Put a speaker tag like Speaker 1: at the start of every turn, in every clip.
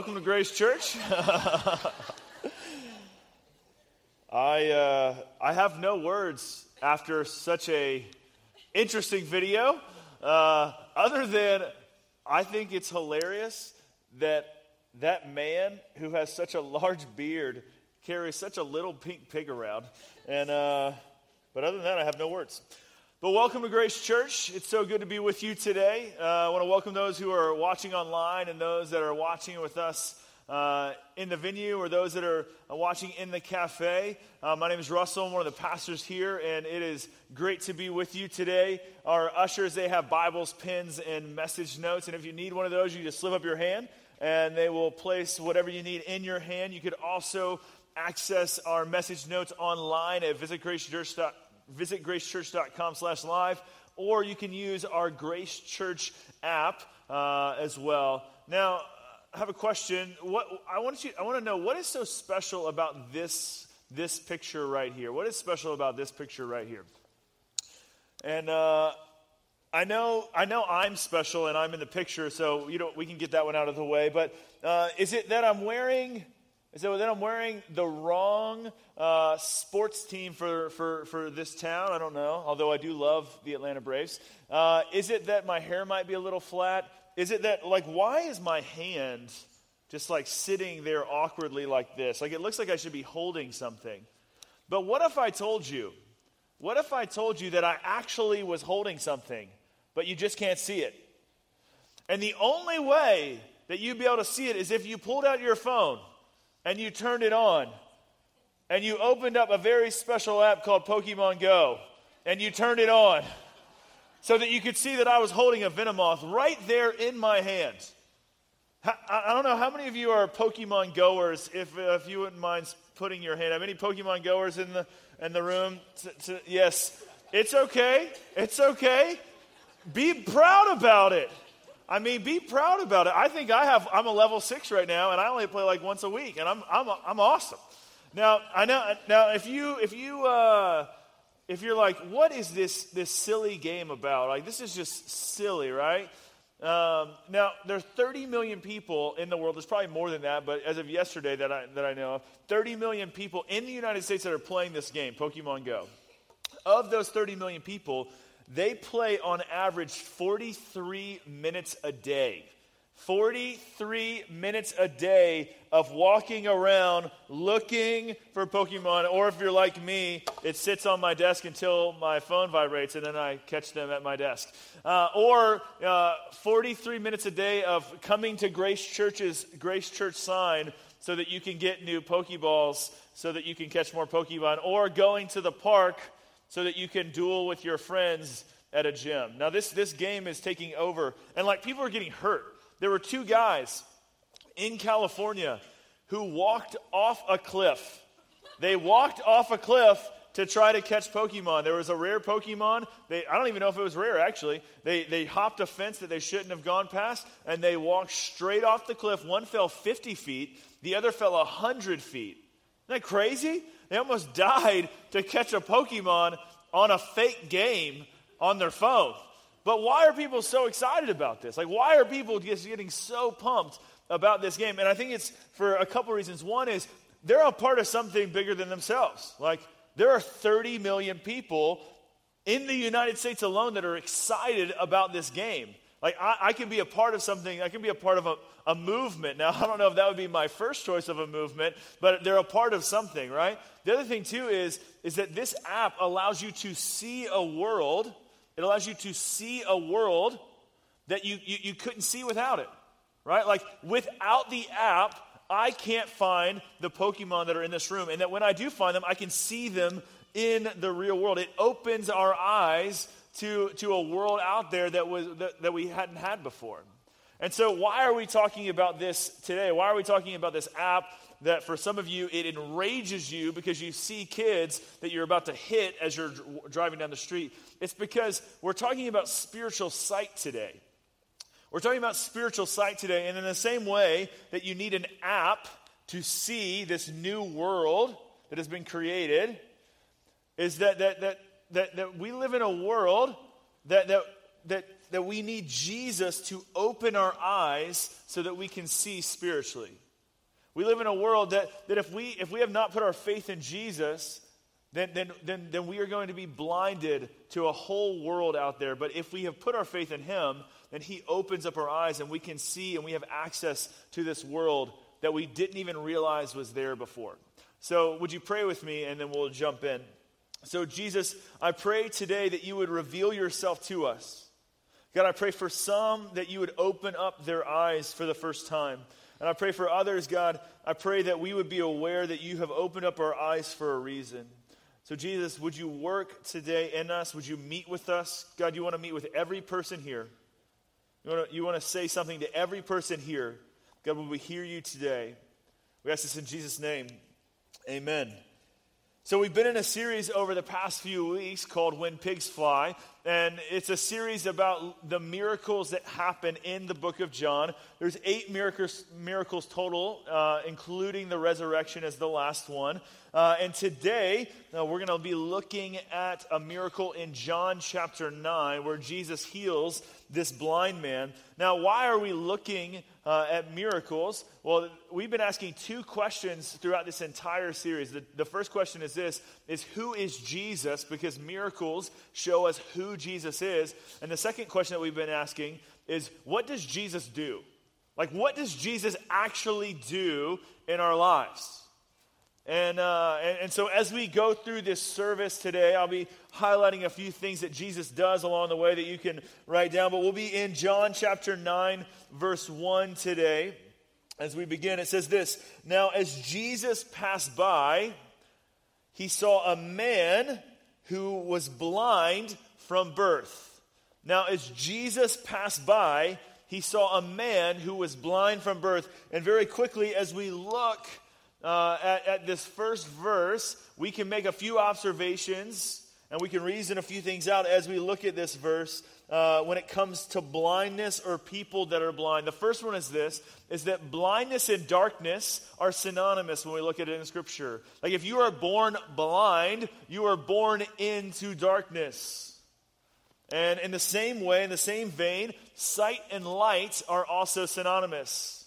Speaker 1: welcome to Grace Church. I uh, I have no words after such a interesting video, uh, other than I think it's hilarious that that man who has such a large beard carries such a little pink pig around, and uh, but other than that, I have no words. But welcome to Grace Church. It's so good to be with you today. Uh, I want to welcome those who are watching online and those that are watching with us uh, in the venue or those that are watching in the cafe. Uh, my name is Russell. I'm one of the pastors here, and it is great to be with you today. Our ushers, they have Bibles, pens, and message notes. And if you need one of those, you just slip up your hand, and they will place whatever you need in your hand. You could also access our message notes online at visitgracechurch.com visit gracechurch.com slash live, or you can use our Grace Church app uh, as well. Now, I have a question. What I want you I want to know what is so special about this this picture right here? What is special about this picture right here? And uh, I know I know I'm special and I'm in the picture, so you know we can get that one out of the way. But uh, is it that I'm wearing and so then I'm wearing the wrong uh, sports team for, for, for this town. I don't know, although I do love the Atlanta Braves. Uh, is it that my hair might be a little flat? Is it that, like, why is my hand just like sitting there awkwardly like this? Like, it looks like I should be holding something. But what if I told you? What if I told you that I actually was holding something, but you just can't see it? And the only way that you'd be able to see it is if you pulled out your phone and you turned it on and you opened up a very special app called Pokemon Go and you turned it on so that you could see that I was holding a Venomoth right there in my hand. I don't know how many of you are Pokemon goers. If, if you wouldn't mind putting your hand, have any Pokemon goers in the in the room? yes, it's okay. It's okay. Be proud about it. I mean, be proud about it. I think I have, I'm a level six right now, and I only play like once a week, and I'm, I'm, I'm awesome. Now, I know, now if you, if you, uh, if you're like, what is this, this silly game about? Like, this is just silly, right? Um, now, there's 30 million people in the world. There's probably more than that, but as of yesterday that I, that I know of, 30 million people in the United States that are playing this game, Pokemon Go. Of those 30 million people, they play on average 43 minutes a day. 43 minutes a day of walking around looking for Pokemon. Or if you're like me, it sits on my desk until my phone vibrates and then I catch them at my desk. Uh, or uh, 43 minutes a day of coming to Grace Church's Grace Church sign so that you can get new Pokeballs so that you can catch more Pokemon. Or going to the park so that you can duel with your friends at a gym. Now, this, this game is taking over, and like people are getting hurt. There were two guys in California who walked off a cliff. They walked off a cliff to try to catch Pokemon. There was a rare Pokemon. They, I don't even know if it was rare, actually. They, they hopped a fence that they shouldn't have gone past, and they walked straight off the cliff. One fell 50 feet, the other fell 100 feet. Isn't that crazy? They almost died to catch a Pokemon on a fake game on their phone. But why are people so excited about this? Like, why are people just getting so pumped about this game? And I think it's for a couple reasons. One is they're a part of something bigger than themselves. Like, there are 30 million people in the United States alone that are excited about this game. Like, I, I, can be a part of something, I can be a part of a, a movement. Now, I don't know if that would be my first choice of a movement, but they're a part of something, right? The other thing, too, is, is that this app allows you to see a world, it allows you to see a world that you, you, you couldn't see without it, right? Like, without the app, I can't find the Pokemon that are in this room. And that when I do find them, I can see them in the real world. It opens our eyes to, to a world out there that, was, that, that we hadn't had before. And so, why are we talking about this today? Why are we talking about this app that for some of you it enrages you because you see kids that you're about to hit as you're driving down the street? It's because we're talking about spiritual sight today. We're talking about spiritual sight today, and in the same way that you need an app to see this new world that has been created, is that, that, that, that, that we live in a world that, that, that that we need Jesus to open our eyes so that we can see spiritually. We live in a world that, that if, we, if we have not put our faith in Jesus, then, then, then, then we are going to be blinded to a whole world out there. But if we have put our faith in Him, then He opens up our eyes and we can see and we have access to this world that we didn't even realize was there before. So, would you pray with me and then we'll jump in? So, Jesus, I pray today that you would reveal yourself to us. God, I pray for some that you would open up their eyes for the first time. And I pray for others, God, I pray that we would be aware that you have opened up our eyes for a reason. So, Jesus, would you work today in us? Would you meet with us? God, you want to meet with every person here. You want to, you want to say something to every person here. God, will we hear you today? We ask this in Jesus' name. Amen. So, we've been in a series over the past few weeks called When Pigs Fly, and it's a series about the miracles that happen in the book of John. There's eight miracles, miracles total, uh, including the resurrection as the last one. Uh, and today, uh, we're going to be looking at a miracle in John chapter 9 where Jesus heals this blind man. Now, why are we looking uh, at miracles? Well, we've been asking two questions throughout this entire series. The, the first question is this is who is Jesus? Because miracles show us who Jesus is. And the second question that we've been asking is what does Jesus do? Like, what does Jesus actually do in our lives? And, uh, and, and, so, as we go through this service today, I'll be highlighting a few things that Jesus does along the way that you can write down. But we'll be in John chapter 9, verse 1 today. As we begin, it says this Now, as Jesus passed by, he saw a man who was blind from birth. Now, as Jesus passed by, he saw a man who was blind from birth. And very quickly, as we look uh, at, at this first verse, we can make a few observations and we can reason a few things out as we look at this verse uh, when it comes to blindness or people that are blind. The first one is this is that blindness and darkness are synonymous when we look at it in Scripture. Like if you are born blind, you are born into darkness. And in the same way, in the same vein, sight and light are also synonymous.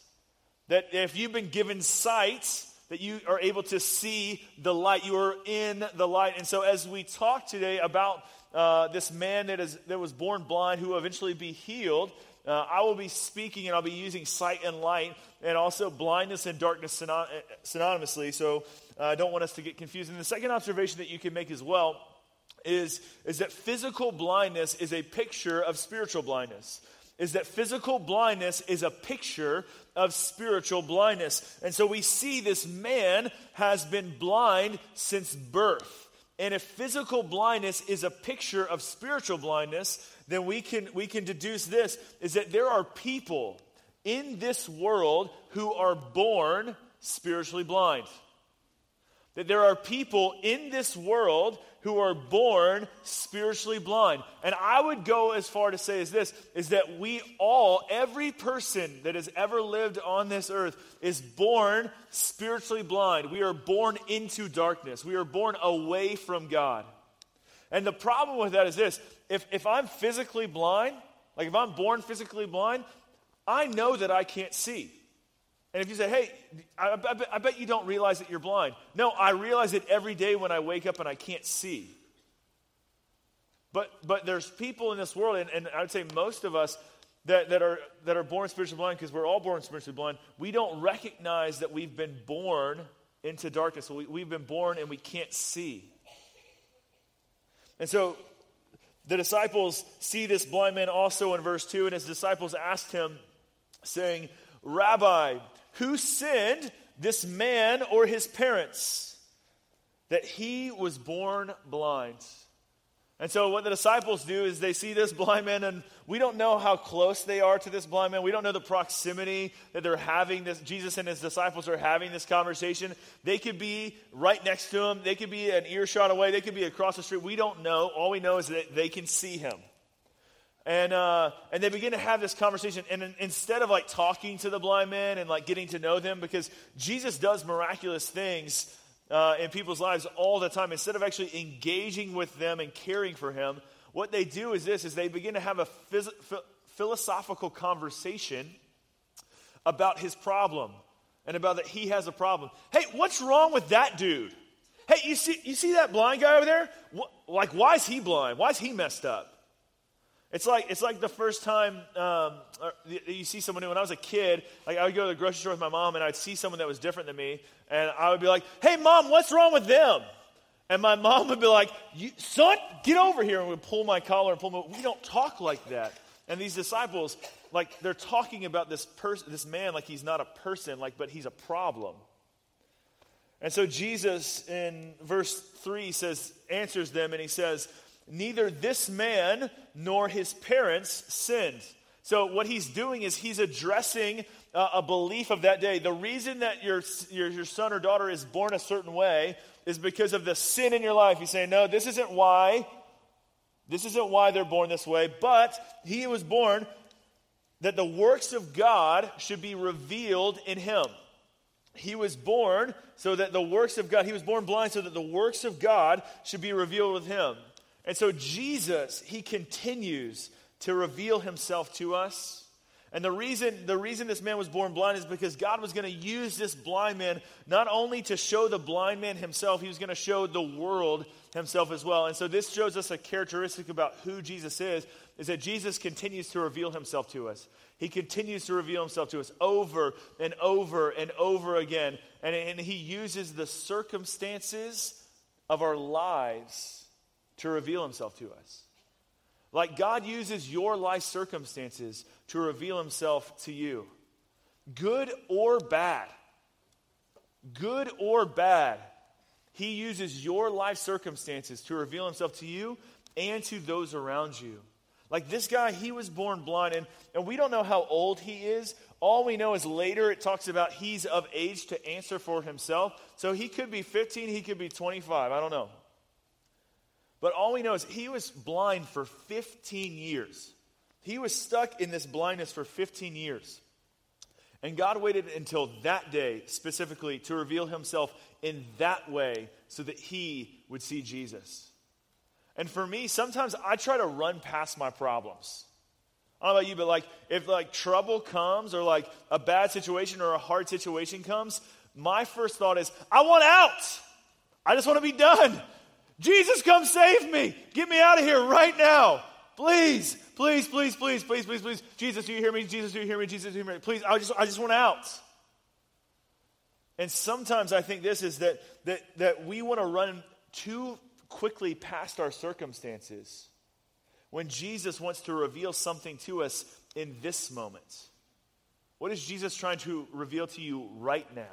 Speaker 1: That if you've been given sight, that you are able to see the light. You are in the light. And so, as we talk today about uh, this man that, is, that was born blind who will eventually be healed, uh, I will be speaking and I'll be using sight and light and also blindness and darkness synony- synonymously. So, uh, I don't want us to get confused. And the second observation that you can make as well is, is that physical blindness is a picture of spiritual blindness is that physical blindness is a picture of spiritual blindness. And so we see this man has been blind since birth. And if physical blindness is a picture of spiritual blindness, then we can, we can deduce this is that there are people in this world who are born spiritually blind. That there are people in this world who are born spiritually blind. And I would go as far to say as this is that we all, every person that has ever lived on this earth, is born spiritually blind. We are born into darkness. We are born away from God. And the problem with that is this if, if I'm physically blind, like if I'm born physically blind, I know that I can't see. And if you say, hey, I, I, I, bet you don't realize that you're blind. No, I realize it every day when I wake up and I can't see. But, but there's people in this world, and, and I would say most of us that, that, are, that are born spiritually blind, because we're all born spiritually blind, we don't recognize that we've been born into darkness. We, we've been born and we can't see. And so the disciples see this blind man also in verse 2, and his disciples asked him, saying, Rabbi, who sinned, this man or his parents, that he was born blind? And so, what the disciples do is they see this blind man, and we don't know how close they are to this blind man. We don't know the proximity that they're having this. Jesus and his disciples are having this conversation. They could be right next to him, they could be an earshot away, they could be across the street. We don't know. All we know is that they can see him. And, uh, and they begin to have this conversation. And instead of like talking to the blind man and like getting to know them, because Jesus does miraculous things uh, in people's lives all the time, instead of actually engaging with them and caring for him, what they do is this: is they begin to have a phys- philosophical conversation about his problem and about that he has a problem. Hey, what's wrong with that dude? Hey, you see, you see that blind guy over there? What, like, why is he blind? Why is he messed up? It's like, it's like the first time um, you see someone new. When I was a kid, like I would go to the grocery store with my mom and I'd see someone that was different than me. And I would be like, hey, mom, what's wrong with them? And my mom would be like, son, get over here. And would pull my collar and pull me. We don't talk like that. And these disciples, like, they're talking about this person, this man, like he's not a person, like, but he's a problem. And so Jesus in verse 3 says, answers them, and he says, neither this man nor his parents sinned. So, what he's doing is he's addressing uh, a belief of that day. The reason that your, your, your son or daughter is born a certain way is because of the sin in your life. He's saying, No, this isn't why. This isn't why they're born this way, but he was born that the works of God should be revealed in him. He was born so that the works of God, he was born blind so that the works of God should be revealed with him. And so Jesus, he continues to reveal himself to us. And the reason, the reason this man was born blind is because God was going to use this blind man not only to show the blind man himself, he was going to show the world himself as well. And so this shows us a characteristic about who Jesus is, is that Jesus continues to reveal himself to us. He continues to reveal himself to us over and over and over again. And, and he uses the circumstances of our lives to reveal himself to us. Like God uses your life circumstances to reveal himself to you, good or bad. Good or bad. He uses your life circumstances to reveal himself to you and to those around you. Like this guy, he was born blind, and, and we don't know how old he is. All we know is later it talks about he's of age to answer for himself. So he could be 15, he could be 25. I don't know. But all we know is he was blind for 15 years. He was stuck in this blindness for 15 years. And God waited until that day specifically to reveal himself in that way so that he would see Jesus. And for me, sometimes I try to run past my problems. I don't know about you, but like if like trouble comes or like a bad situation or a hard situation comes, my first thought is, I want out. I just want to be done. Jesus, come save me. Get me out of here right now. Please, please, please, please, please, please, please. Jesus, do you hear me? Jesus, do you hear me? Jesus, do you hear me? Please, I just, I just want out. And sometimes I think this is that, that, that we want to run too quickly past our circumstances when Jesus wants to reveal something to us in this moment. What is Jesus trying to reveal to you right now?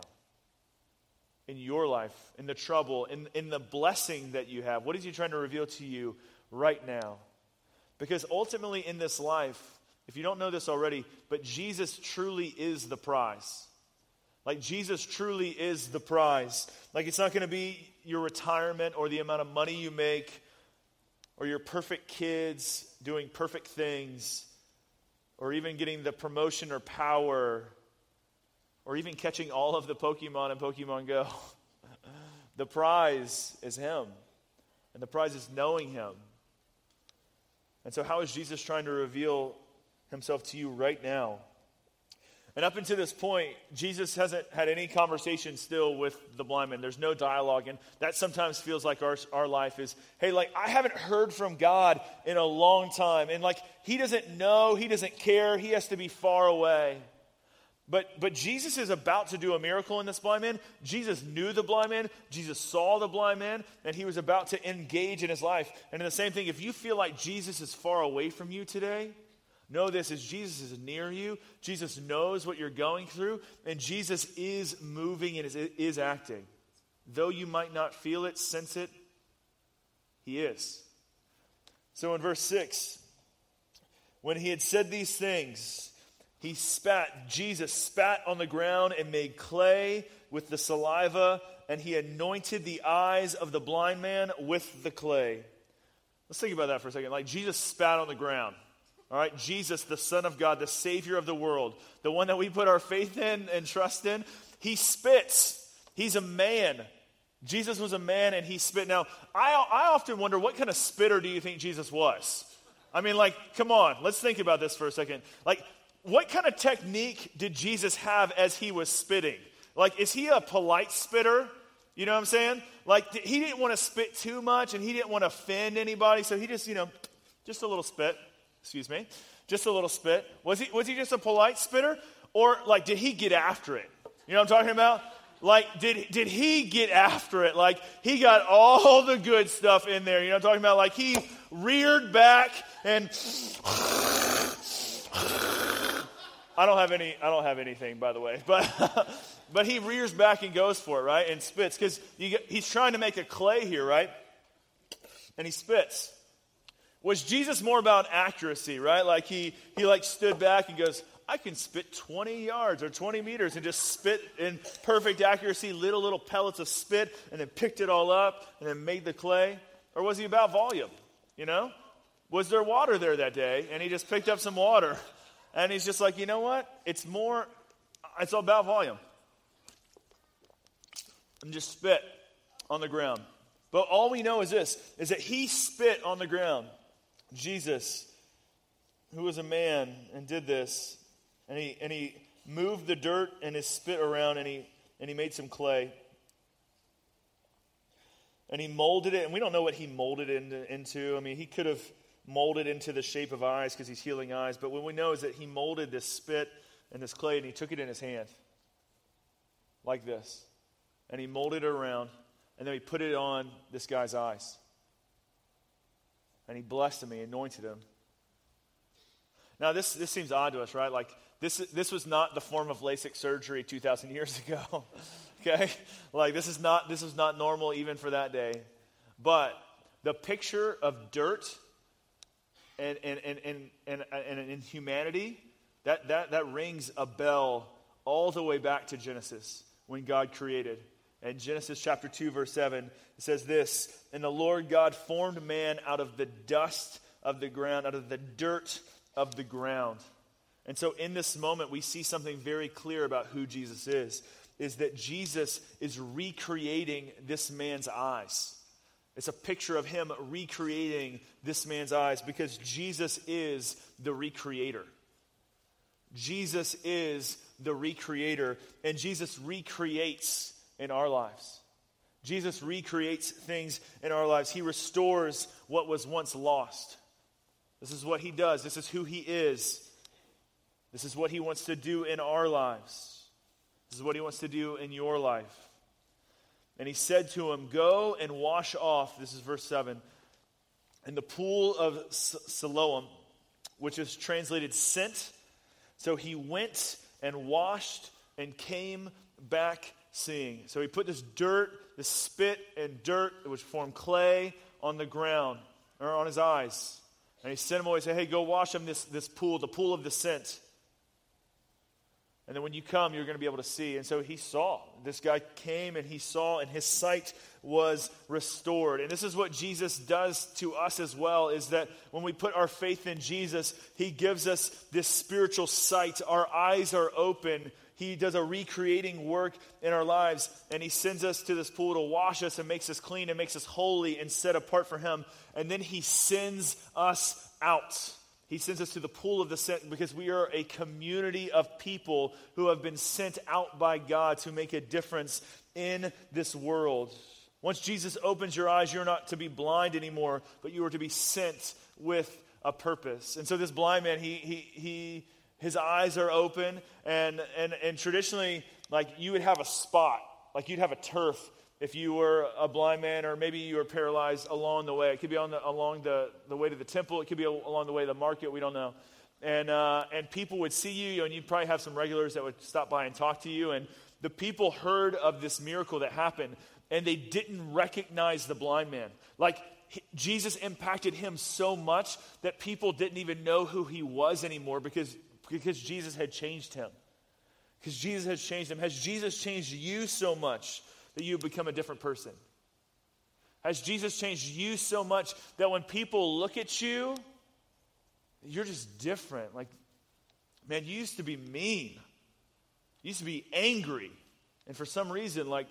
Speaker 1: In your life, in the trouble, in, in the blessing that you have? What is He trying to reveal to you right now? Because ultimately, in this life, if you don't know this already, but Jesus truly is the prize. Like, Jesus truly is the prize. Like, it's not going to be your retirement or the amount of money you make or your perfect kids doing perfect things or even getting the promotion or power or even catching all of the Pokemon in Pokemon Go. the prize is Him, and the prize is knowing Him. And so, how is Jesus trying to reveal Himself to you right now? And up until this point, Jesus hasn't had any conversation still with the blind man. There's no dialogue. And that sometimes feels like our, our life is hey, like, I haven't heard from God in a long time. And like, He doesn't know, He doesn't care, He has to be far away. But, but Jesus is about to do a miracle in this blind man. Jesus knew the blind man. Jesus saw the blind man, and he was about to engage in his life. And in the same thing, if you feel like Jesus is far away from you today, know this is Jesus is near you. Jesus knows what you're going through, and Jesus is moving and is, is acting. Though you might not feel it, sense it, he is. So in verse 6, when he had said these things, he spat, Jesus spat on the ground and made clay with the saliva, and he anointed the eyes of the blind man with the clay. Let's think about that for a second. Like Jesus spat on the ground. All right, Jesus, the Son of God, the Savior of the world, the one that we put our faith in and trust in, he spits. He's a man. Jesus was a man and he spit. Now, I, I often wonder what kind of spitter do you think Jesus was? I mean, like, come on, let's think about this for a second. Like, what kind of technique did Jesus have as he was spitting? Like, is he a polite spitter? You know what I'm saying? Like, he didn't want to spit too much and he didn't want to offend anybody, so he just, you know, just a little spit excuse me, just a little spit. Was he, was he just a polite spitter? Or, like, did he get after it? You know what I'm talking about? Like, did, did he get after it? Like, he got all the good stuff in there. You know what I'm talking about? Like, he reared back and. I don't have any. I don't have anything, by the way. But, but he rears back and goes for it, right? And spits because he's trying to make a clay here, right? And he spits was Jesus more about accuracy, right? Like he, he like stood back and goes, I can spit 20 yards or 20 meters and just spit in perfect accuracy, little, little pellets of spit, and then picked it all up and then made the clay? Or was he about volume? You know? Was there water there that day? And he just picked up some water. And he's just like, you know what? It's more, it's all about volume. And just spit on the ground. But all we know is this is that he spit on the ground. Jesus, who was a man and did this, and he, and he moved the dirt and his spit around and he, and he made some clay. And he molded it, and we don't know what he molded it into. I mean, he could have molded into the shape of eyes because he's healing eyes, but what we know is that he molded this spit and this clay and he took it in his hand like this. And he molded it around, and then he put it on this guy's eyes and he blessed him, he anointed him. Now, this, this seems odd to us, right? Like, this, this was not the form of LASIK surgery 2,000 years ago, okay? Like, this is, not, this is not normal even for that day. But the picture of dirt and, and, and, and, and, and, and humanity, that, that, that rings a bell all the way back to Genesis when God created. In Genesis chapter 2, verse 7, it says this And the Lord God formed man out of the dust of the ground, out of the dirt of the ground. And so in this moment, we see something very clear about who Jesus is is that Jesus is recreating this man's eyes. It's a picture of him recreating this man's eyes because Jesus is the recreator. Jesus is the recreator, and Jesus recreates in our lives. Jesus recreates things in our lives. He restores what was once lost. This is what he does. This is who he is. This is what he wants to do in our lives. This is what he wants to do in your life. And he said to him, Go and wash off, this is verse 7, in the pool of Siloam, which is translated sent. So he went and washed and came back seeing. So he put this dirt, this spit and dirt, which formed clay, on the ground, or on his eyes. And he sent him away and said, Hey, go wash him this, this pool, the pool of descent. And then when you come, you're going to be able to see. And so he saw. This guy came and he saw, and his sight was restored. And this is what Jesus does to us as well is that when we put our faith in Jesus, he gives us this spiritual sight. Our eyes are open he does a recreating work in our lives, and He sends us to this pool to wash us and makes us clean and makes us holy and set apart for Him. And then He sends us out. He sends us to the pool of the sent because we are a community of people who have been sent out by God to make a difference in this world. Once Jesus opens your eyes, you're not to be blind anymore, but you are to be sent with a purpose. And so this blind man, he, he, he his eyes are open and, and, and traditionally like you would have a spot like you'd have a turf if you were a blind man or maybe you were paralyzed along the way. It could be on the, along the, the way to the temple. It could be along the way to the market. We don't know. And, uh, and people would see you and you'd probably have some regulars that would stop by and talk to you. And the people heard of this miracle that happened and they didn't recognize the blind man. Like Jesus impacted him so much that people didn't even know who he was anymore because, because Jesus had changed him. Because Jesus has changed him. Has Jesus changed you so much that you become a different person? Has Jesus changed you so much that when people look at you, you're just different? Like, man, you used to be mean. You used to be angry. And for some reason, like,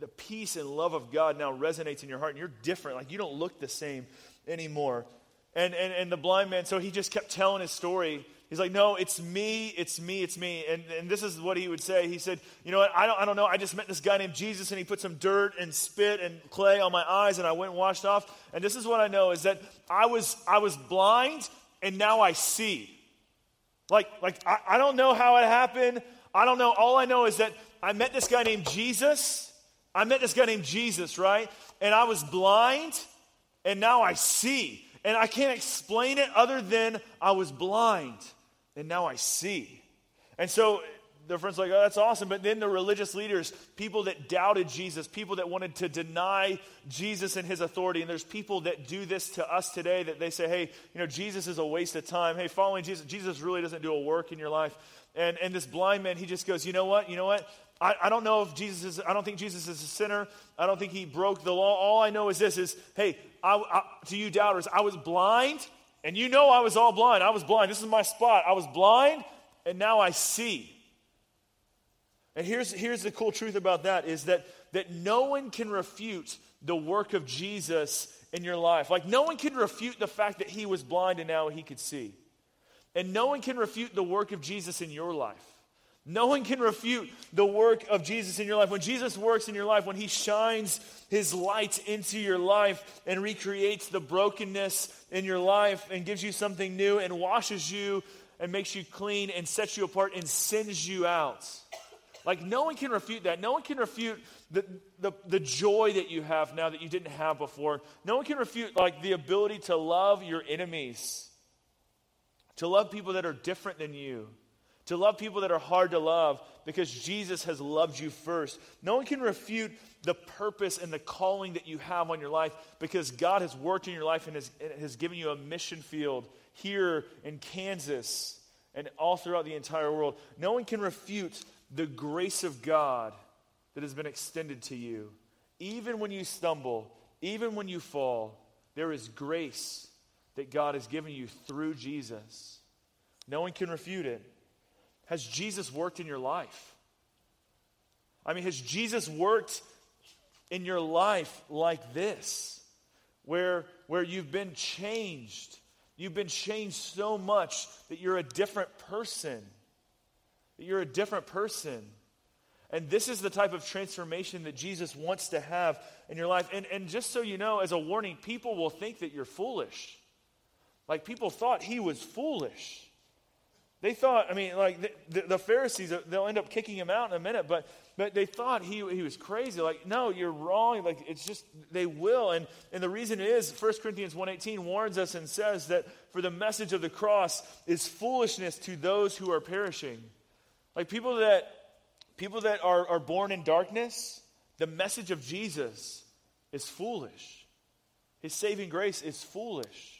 Speaker 1: the peace and love of God now resonates in your heart and you're different. Like, you don't look the same anymore. And, and, and the blind man, so he just kept telling his story He's like, no, it's me, it's me, it's me. And, and this is what he would say. He said, you know what, I don't, I don't know. I just met this guy named Jesus and he put some dirt and spit and clay on my eyes and I went and washed off. And this is what I know is that I was, I was blind and now I see. Like, like I, I don't know how it happened. I don't know. All I know is that I met this guy named Jesus. I met this guy named Jesus, right? And I was blind and now I see. And I can't explain it other than I was blind and now I see. And so their friends like, oh, that's awesome. But then the religious leaders, people that doubted Jesus, people that wanted to deny Jesus and his authority. And there's people that do this to us today that they say, hey, you know, Jesus is a waste of time. Hey, following Jesus, Jesus really doesn't do a work in your life. And, and this blind man, he just goes, you know what? You know what? I, I don't know if Jesus is, I don't think Jesus is a sinner. I don't think he broke the law. All I know is this is, hey, I, I, to you doubters, I was blind and you know I was all blind. I was blind. This is my spot. I was blind, and now I see. And here's, here's the cool truth about that is that, that no one can refute the work of Jesus in your life. Like, no one can refute the fact that he was blind and now he could see. And no one can refute the work of Jesus in your life. No one can refute the work of Jesus in your life. When Jesus works in your life, when he shines his light into your life and recreates the brokenness in your life and gives you something new and washes you and makes you clean and sets you apart and sends you out. Like, no one can refute that. No one can refute the, the, the joy that you have now that you didn't have before. No one can refute, like, the ability to love your enemies, to love people that are different than you to love people that are hard to love because Jesus has loved you first. No one can refute the purpose and the calling that you have on your life because God has worked in your life and has, has given you a mission field here in Kansas and all throughout the entire world. No one can refute the grace of God that has been extended to you. Even when you stumble, even when you fall, there is grace that God has given you through Jesus. No one can refute it. Has Jesus worked in your life? I mean, has Jesus worked in your life like this, where, where you've been changed? You've been changed so much that you're a different person. That you're a different person. And this is the type of transformation that Jesus wants to have in your life. And, and just so you know, as a warning, people will think that you're foolish. Like people thought he was foolish. They thought, I mean, like the, the, the, Pharisees, they'll end up kicking him out in a minute, but, but they thought he, he was crazy. Like, no, you're wrong. Like, it's just, they will. And, and the reason is 1 Corinthians 1.18 warns us and says that for the message of the cross is foolishness to those who are perishing. Like people that, people that are, are born in darkness, the message of Jesus is foolish. His saving grace is foolish.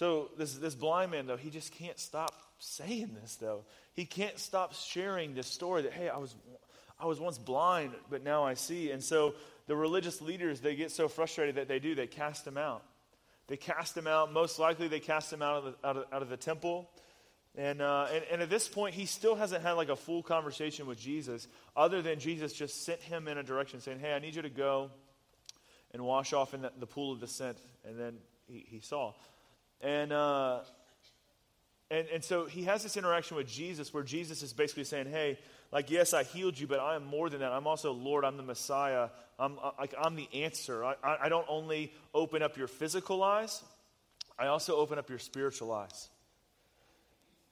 Speaker 1: So this, this blind man, though, he just can't stop saying this, though. He can't stop sharing this story that, hey, I was, I was once blind, but now I see. And so the religious leaders, they get so frustrated that they do, they cast him out. They cast him out. Most likely, they cast him out of the, out of, out of the temple. And, uh, and, and, at this point, he still hasn't had like a full conversation with Jesus, other than Jesus just sent him in a direction saying, Hey, I need you to go and wash off in the, the pool of descent. And then he, he saw. And, uh, and, and so he has this interaction with Jesus where Jesus is basically saying, Hey, like, yes, I healed you, but I am more than that. I'm also Lord, I'm the Messiah. I'm, like, I'm the answer. I, I, I don't only open up your physical eyes, I also open up your spiritual eyes.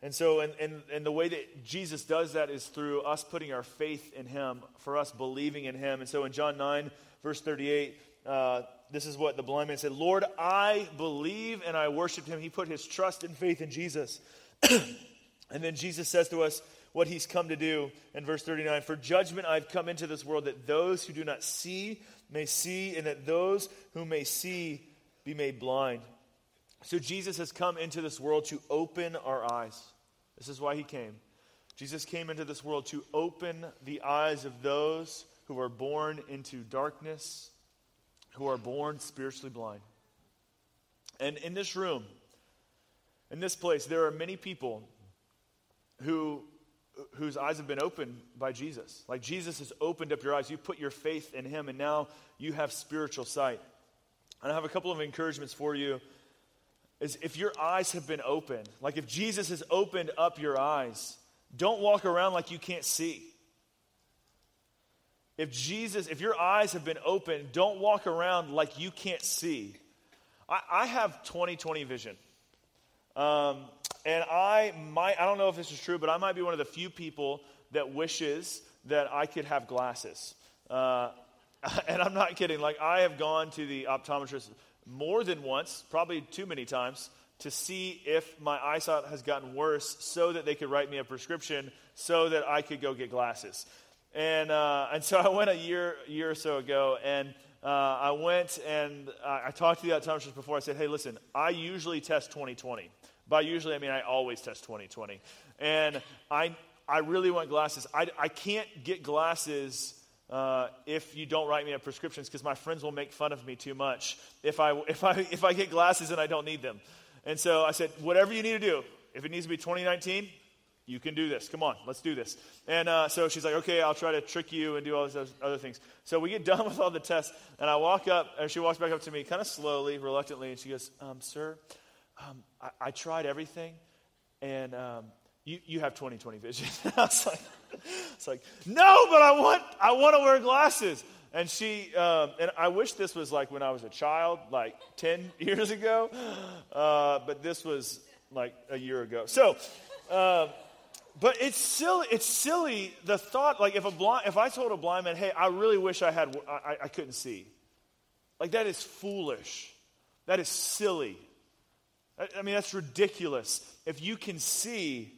Speaker 1: And so, and, and, and the way that Jesus does that is through us putting our faith in him, for us believing in him. And so in John 9, verse 38, uh, this is what the blind man said Lord, I believe and I worshiped him. He put his trust and faith in Jesus. and then Jesus says to us what he's come to do in verse 39 For judgment I've come into this world that those who do not see may see, and that those who may see be made blind. So Jesus has come into this world to open our eyes. This is why he came. Jesus came into this world to open the eyes of those who are born into darkness, who are born spiritually blind. And in this room, in this place, there are many people who whose eyes have been opened by Jesus. Like Jesus has opened up your eyes. You put your faith in him, and now you have spiritual sight. And I have a couple of encouragements for you. Is if your eyes have been opened, like if Jesus has opened up your eyes, don't walk around like you can't see. If Jesus, if your eyes have been opened, don't walk around like you can't see. I, I have 20 20 vision. Um, and I might, I don't know if this is true, but I might be one of the few people that wishes that I could have glasses. Uh, and I'm not kidding. Like, I have gone to the optometrist more than once, probably too many times, to see if my eyesight has gotten worse so that they could write me a prescription so that I could go get glasses. And, uh, and so I went a year, year or so ago, and uh, I went and I, I talked to the optometrist before. I said, hey, listen, I usually test 2020. By usually, I mean I always test 2020. And I, I really want glasses. I, I can't get glasses uh, if you don't write me a prescriptions because my friends will make fun of me too much if I, if, I, if I get glasses and I don't need them. And so I said, whatever you need to do, if it needs to be 2019, you can do this. Come on, let's do this. And uh, so she's like, okay, I'll try to trick you and do all these other things. So we get done with all the tests, and I walk up, and she walks back up to me kind of slowly, reluctantly, and she goes, um, sir, um, I, I, tried everything, and um, you, you have 20/20 vision. I was like, it's like, no, but I want, I want to wear glasses. And she, um, and I wish this was like when I was a child, like 10 years ago, uh, but this was like a year ago. So, uh, but it's silly. It's silly the thought. Like if a blind, if I told a blind man, "Hey, I really wish I had, I, I couldn't see," like that is foolish. That is silly. I mean, that's ridiculous. If you can see,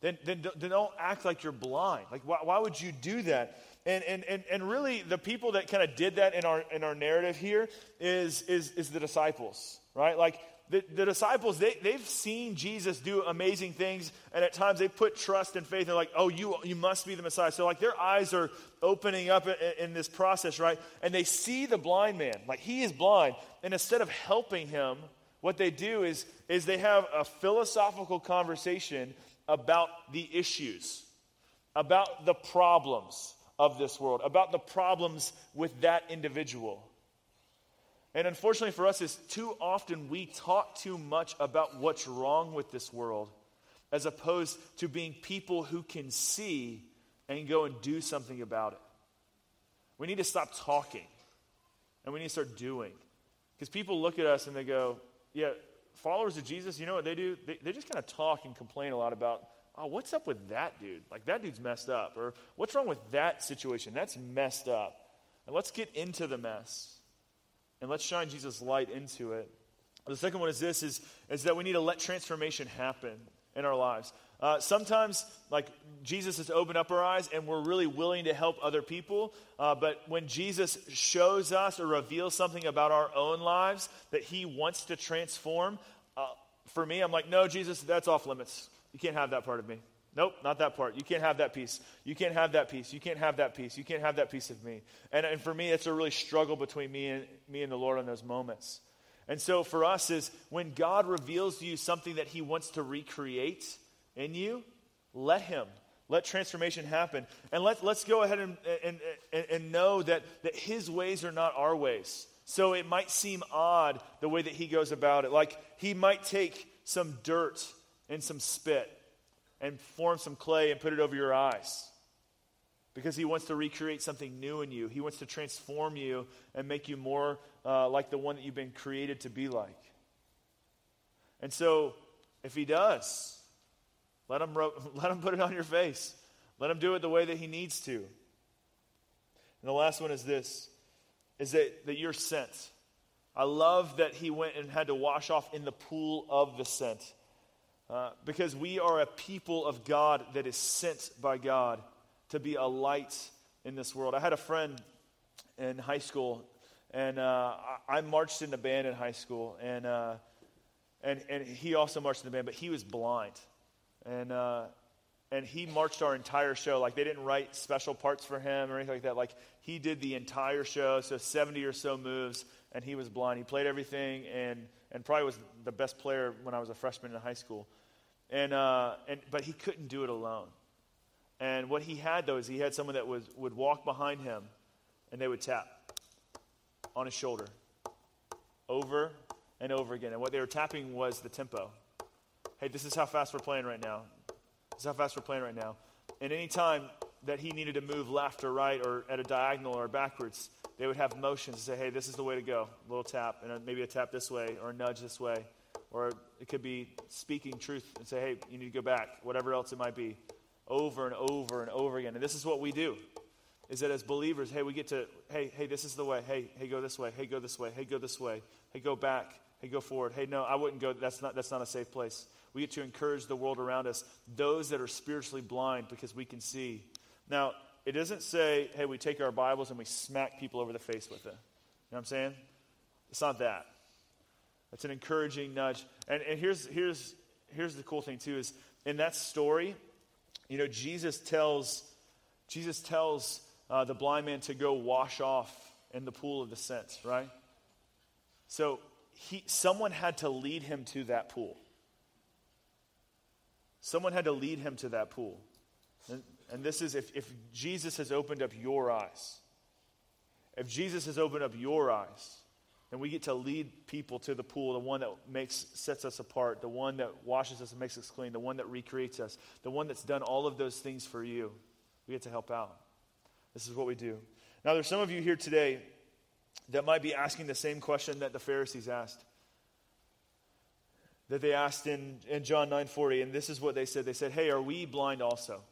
Speaker 1: then, then, then don't act like you're blind. Like, why, why would you do that? And, and, and, and really, the people that kind of did that in our, in our narrative here is, is, is the disciples, right? Like, the, the disciples, they, they've seen Jesus do amazing things, and at times they put trust and faith. They're like, oh, you, you must be the Messiah. So, like, their eyes are opening up in, in this process, right? And they see the blind man. Like, he is blind. And instead of helping him, what they do is, is they have a philosophical conversation about the issues, about the problems of this world, about the problems with that individual. And unfortunately for us, is too often we talk too much about what's wrong with this world as opposed to being people who can see and go and do something about it. We need to stop talking and we need to start doing. Because people look at us and they go, yeah, followers of Jesus, you know what they do? They, they just kind of talk and complain a lot about, oh, what's up with that dude? Like, that dude's messed up. Or what's wrong with that situation? That's messed up. And let's get into the mess. And let's shine Jesus' light into it. The second one is this is, is that we need to let transformation happen in our lives. Uh, sometimes, like Jesus has opened up our eyes and we're really willing to help other people. Uh, but when Jesus shows us or reveals something about our own lives that he wants to transform, uh, for me, I'm like, no, Jesus, that's off limits. You can't have that part of me. Nope, not that part. You can't have that piece. You can't have that piece. You can't have that piece. You can't have that piece of me. And, and for me, it's a really struggle between me and, me and the Lord in those moments. And so for us is when God reveals to you something that he wants to recreate, in you, let Him. Let transformation happen. And let, let's go ahead and, and, and, and know that, that His ways are not our ways. So it might seem odd the way that He goes about it. Like He might take some dirt and some spit and form some clay and put it over your eyes because he wants to recreate something new in you. He wants to transform you and make you more uh, like the one that you've been created to be like. And so, if he does, let him, let him put it on your face. Let him do it the way that he needs to. And the last one is this is that, that you're sent. I love that he went and had to wash off in the pool of the sent. Uh, because we are a people of God that is sent by God to be a light in this world. I had a friend in high school, and uh, I, marched in the band in high school, and, uh, and, and he also marched in the band, but he was blind. And, uh, and he marched our entire show. Like, they didn't write special parts for him or anything like that. Like, he did the entire show, so 70 or so moves, and he was blind. He played everything and, and probably was the best player when I was a freshman in high school. And, uh, and, but he couldn't do it alone. And what he had, though, is he had someone that was, would walk behind him and they would tap on his shoulder over and over again. And what they were tapping was the tempo. Hey, this is how fast we're playing right now. This is how fast we're playing right now. And any time that he needed to move left or right or at a diagonal or backwards, they would have motions to say, hey, this is the way to go. A little tap, and maybe a tap this way or a nudge this way. Or it could be speaking truth and say, hey, you need to go back, whatever else it might be, over and over and over again. And this is what we do is that as believers, hey, we get to, hey, hey, this is the way. Hey, hey, go this way. Hey, go this way. Hey, go this way. Hey, go back. Hey, go forward. Hey, no, I wouldn't go. That's not, that's not a safe place. We get to encourage the world around us, those that are spiritually blind because we can see. Now, it doesn't say, hey, we take our Bibles and we smack people over the face with it. You know what I'm saying? It's not that. It's an encouraging nudge. And, and here's, here's, here's the cool thing, too, is in that story, you know, Jesus tells, Jesus tells uh, the blind man to go wash off in the pool of the sent, right? So he, someone had to lead him to that pool. Someone had to lead him to that pool. And, and this is if, if Jesus has opened up your eyes, if Jesus has opened up your eyes, then we get to lead people to the pool, the one that makes, sets us apart, the one that washes us and makes us clean, the one that recreates us, the one that's done all of those things for you. We get to help out. This is what we do. Now, there's some of you here today that might be asking the same question that the Pharisees asked. That they asked in, in John 9:40, and this is what they said. They said, Hey, are we blind also?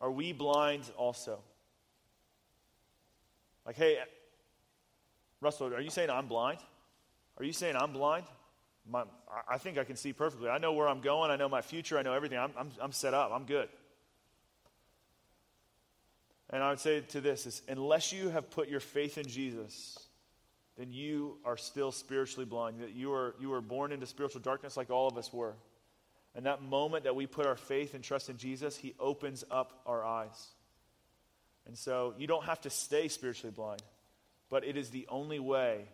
Speaker 1: Are we blind also? Like, hey, Russell, are you saying I'm blind? Are you saying I'm blind? My, I think I can see perfectly. I know where I'm going. I know my future. I know everything. I'm, I'm, I'm set up. I'm good. And I would say to this is unless you have put your faith in Jesus, then you are still spiritually blind. That you are you were born into spiritual darkness like all of us were. And that moment that we put our faith and trust in Jesus, he opens up our eyes. And so you don't have to stay spiritually blind, but it is the only way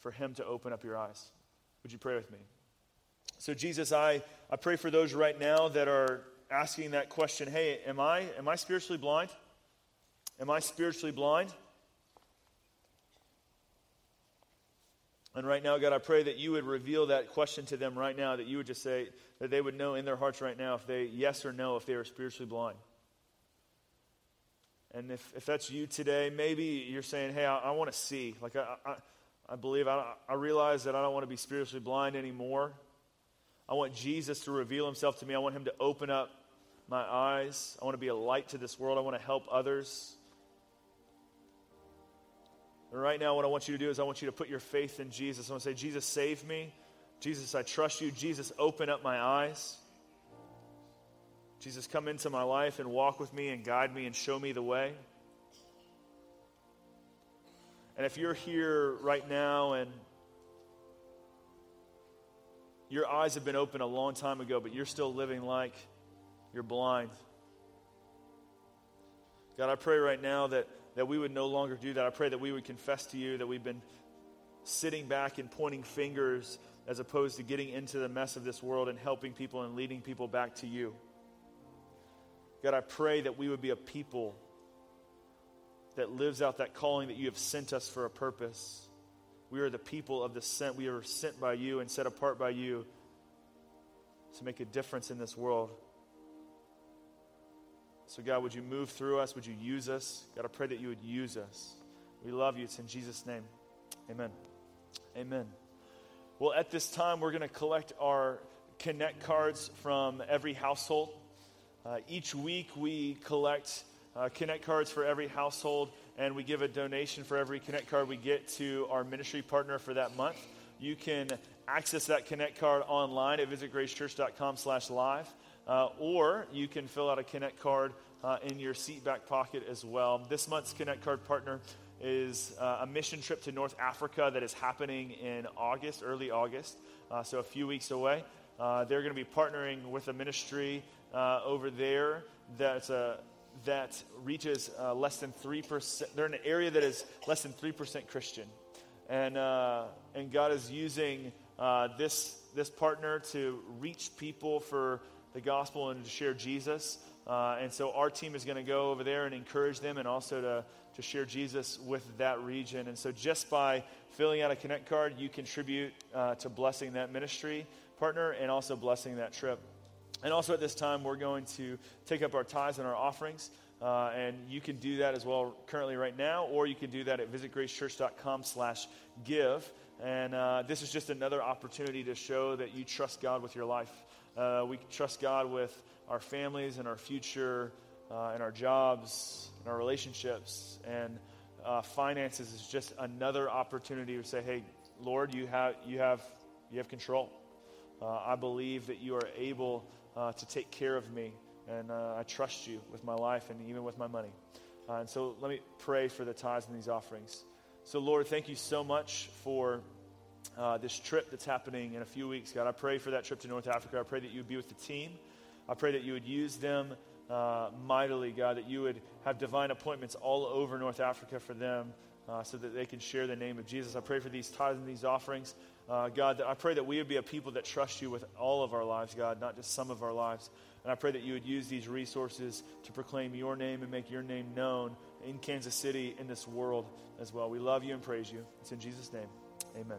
Speaker 1: for him to open up your eyes. Would you pray with me? So Jesus, I, I pray for those right now that are asking that question, hey, am I am I spiritually blind? Am I spiritually blind? And right now, God, I pray that you would reveal that question to them right now, that you would just say, that they would know in their hearts right now if they, yes or no, if they are spiritually blind. And if, if that's you today, maybe you're saying, hey, I, I want to see. Like, I, I, I believe, I, I realize that I don't want to be spiritually blind anymore. I want Jesus to reveal himself to me. I want him to open up my eyes. I want to be a light to this world. I want to help others. And right now, what I want you to do is I want you to put your faith in Jesus. I want to say, Jesus, save me. Jesus, I trust you. Jesus, open up my eyes. Jesus, come into my life and walk with me and guide me and show me the way. And if you're here right now and your eyes have been open a long time ago, but you're still living like you're blind, God, I pray right now that that we would no longer do that. I pray that we would confess to you that we've been sitting back and pointing fingers as opposed to getting into the mess of this world and helping people and leading people back to you. God, I pray that we would be a people that lives out that calling that you have sent us for a purpose. We are the people of the sent. We are sent by you and set apart by you to make a difference in this world. So, God, would you move through us? Would you use us? God, I pray that you would use us. We love you. It's in Jesus' name. Amen. Amen. Well, at this time, we're going to collect our Connect cards from every household. Uh, each week, we collect uh, Connect cards for every household, and we give a donation for every Connect card we get to our ministry partner for that month. You can access that Connect card online at visitgracechurch.com slash live uh, or you can fill out a Connect card uh, in your seat back pocket as well. This month's Connect card partner is uh, a mission trip to North Africa that is happening in August, early August, uh, so a few weeks away. Uh, they're going to be partnering with a ministry uh, over there that's a that reaches less than 3%. They're in an area that is less than 3% Christian. And, and God is using this, this partner to reach people for the gospel and to share Jesus. Uh, and so our team is going to go over there and encourage them and also to, to share Jesus with that region. And so just by filling out a Connect card, you contribute uh, to blessing that ministry partner and also blessing that trip. And also at this time, we're going to take up our tithes and our offerings. Uh, and you can do that as well currently right now, or you can do that at visitgracechurch.com slash give. And uh, this is just another opportunity to show that you trust God with your life. Uh, we trust God with our families and our future uh, and our jobs and our relationships. And uh, finances is just another opportunity to say, hey, Lord, you have, you have, you have control. Uh, I believe that you are able uh, to take care of me. And uh, I trust you with my life and even with my money. And so let me pray for the tithes and these offerings. So, Lord, thank you so much for uh, this trip that's happening in a few weeks, God. I pray for that trip to North Africa. I pray that you would be with the team. I pray that you would use them uh, mightily, God, that you would have divine appointments all over North Africa for them uh, so that they can share the name of Jesus. I pray for these tithes and these offerings. Uh, God, I pray that we would be a people that trust you with all of our lives, God, not just some of our lives. And I pray that you would use these resources to proclaim your name and make your name known in Kansas City, in this world as well. We love you and praise you. It's in Jesus' name. Amen.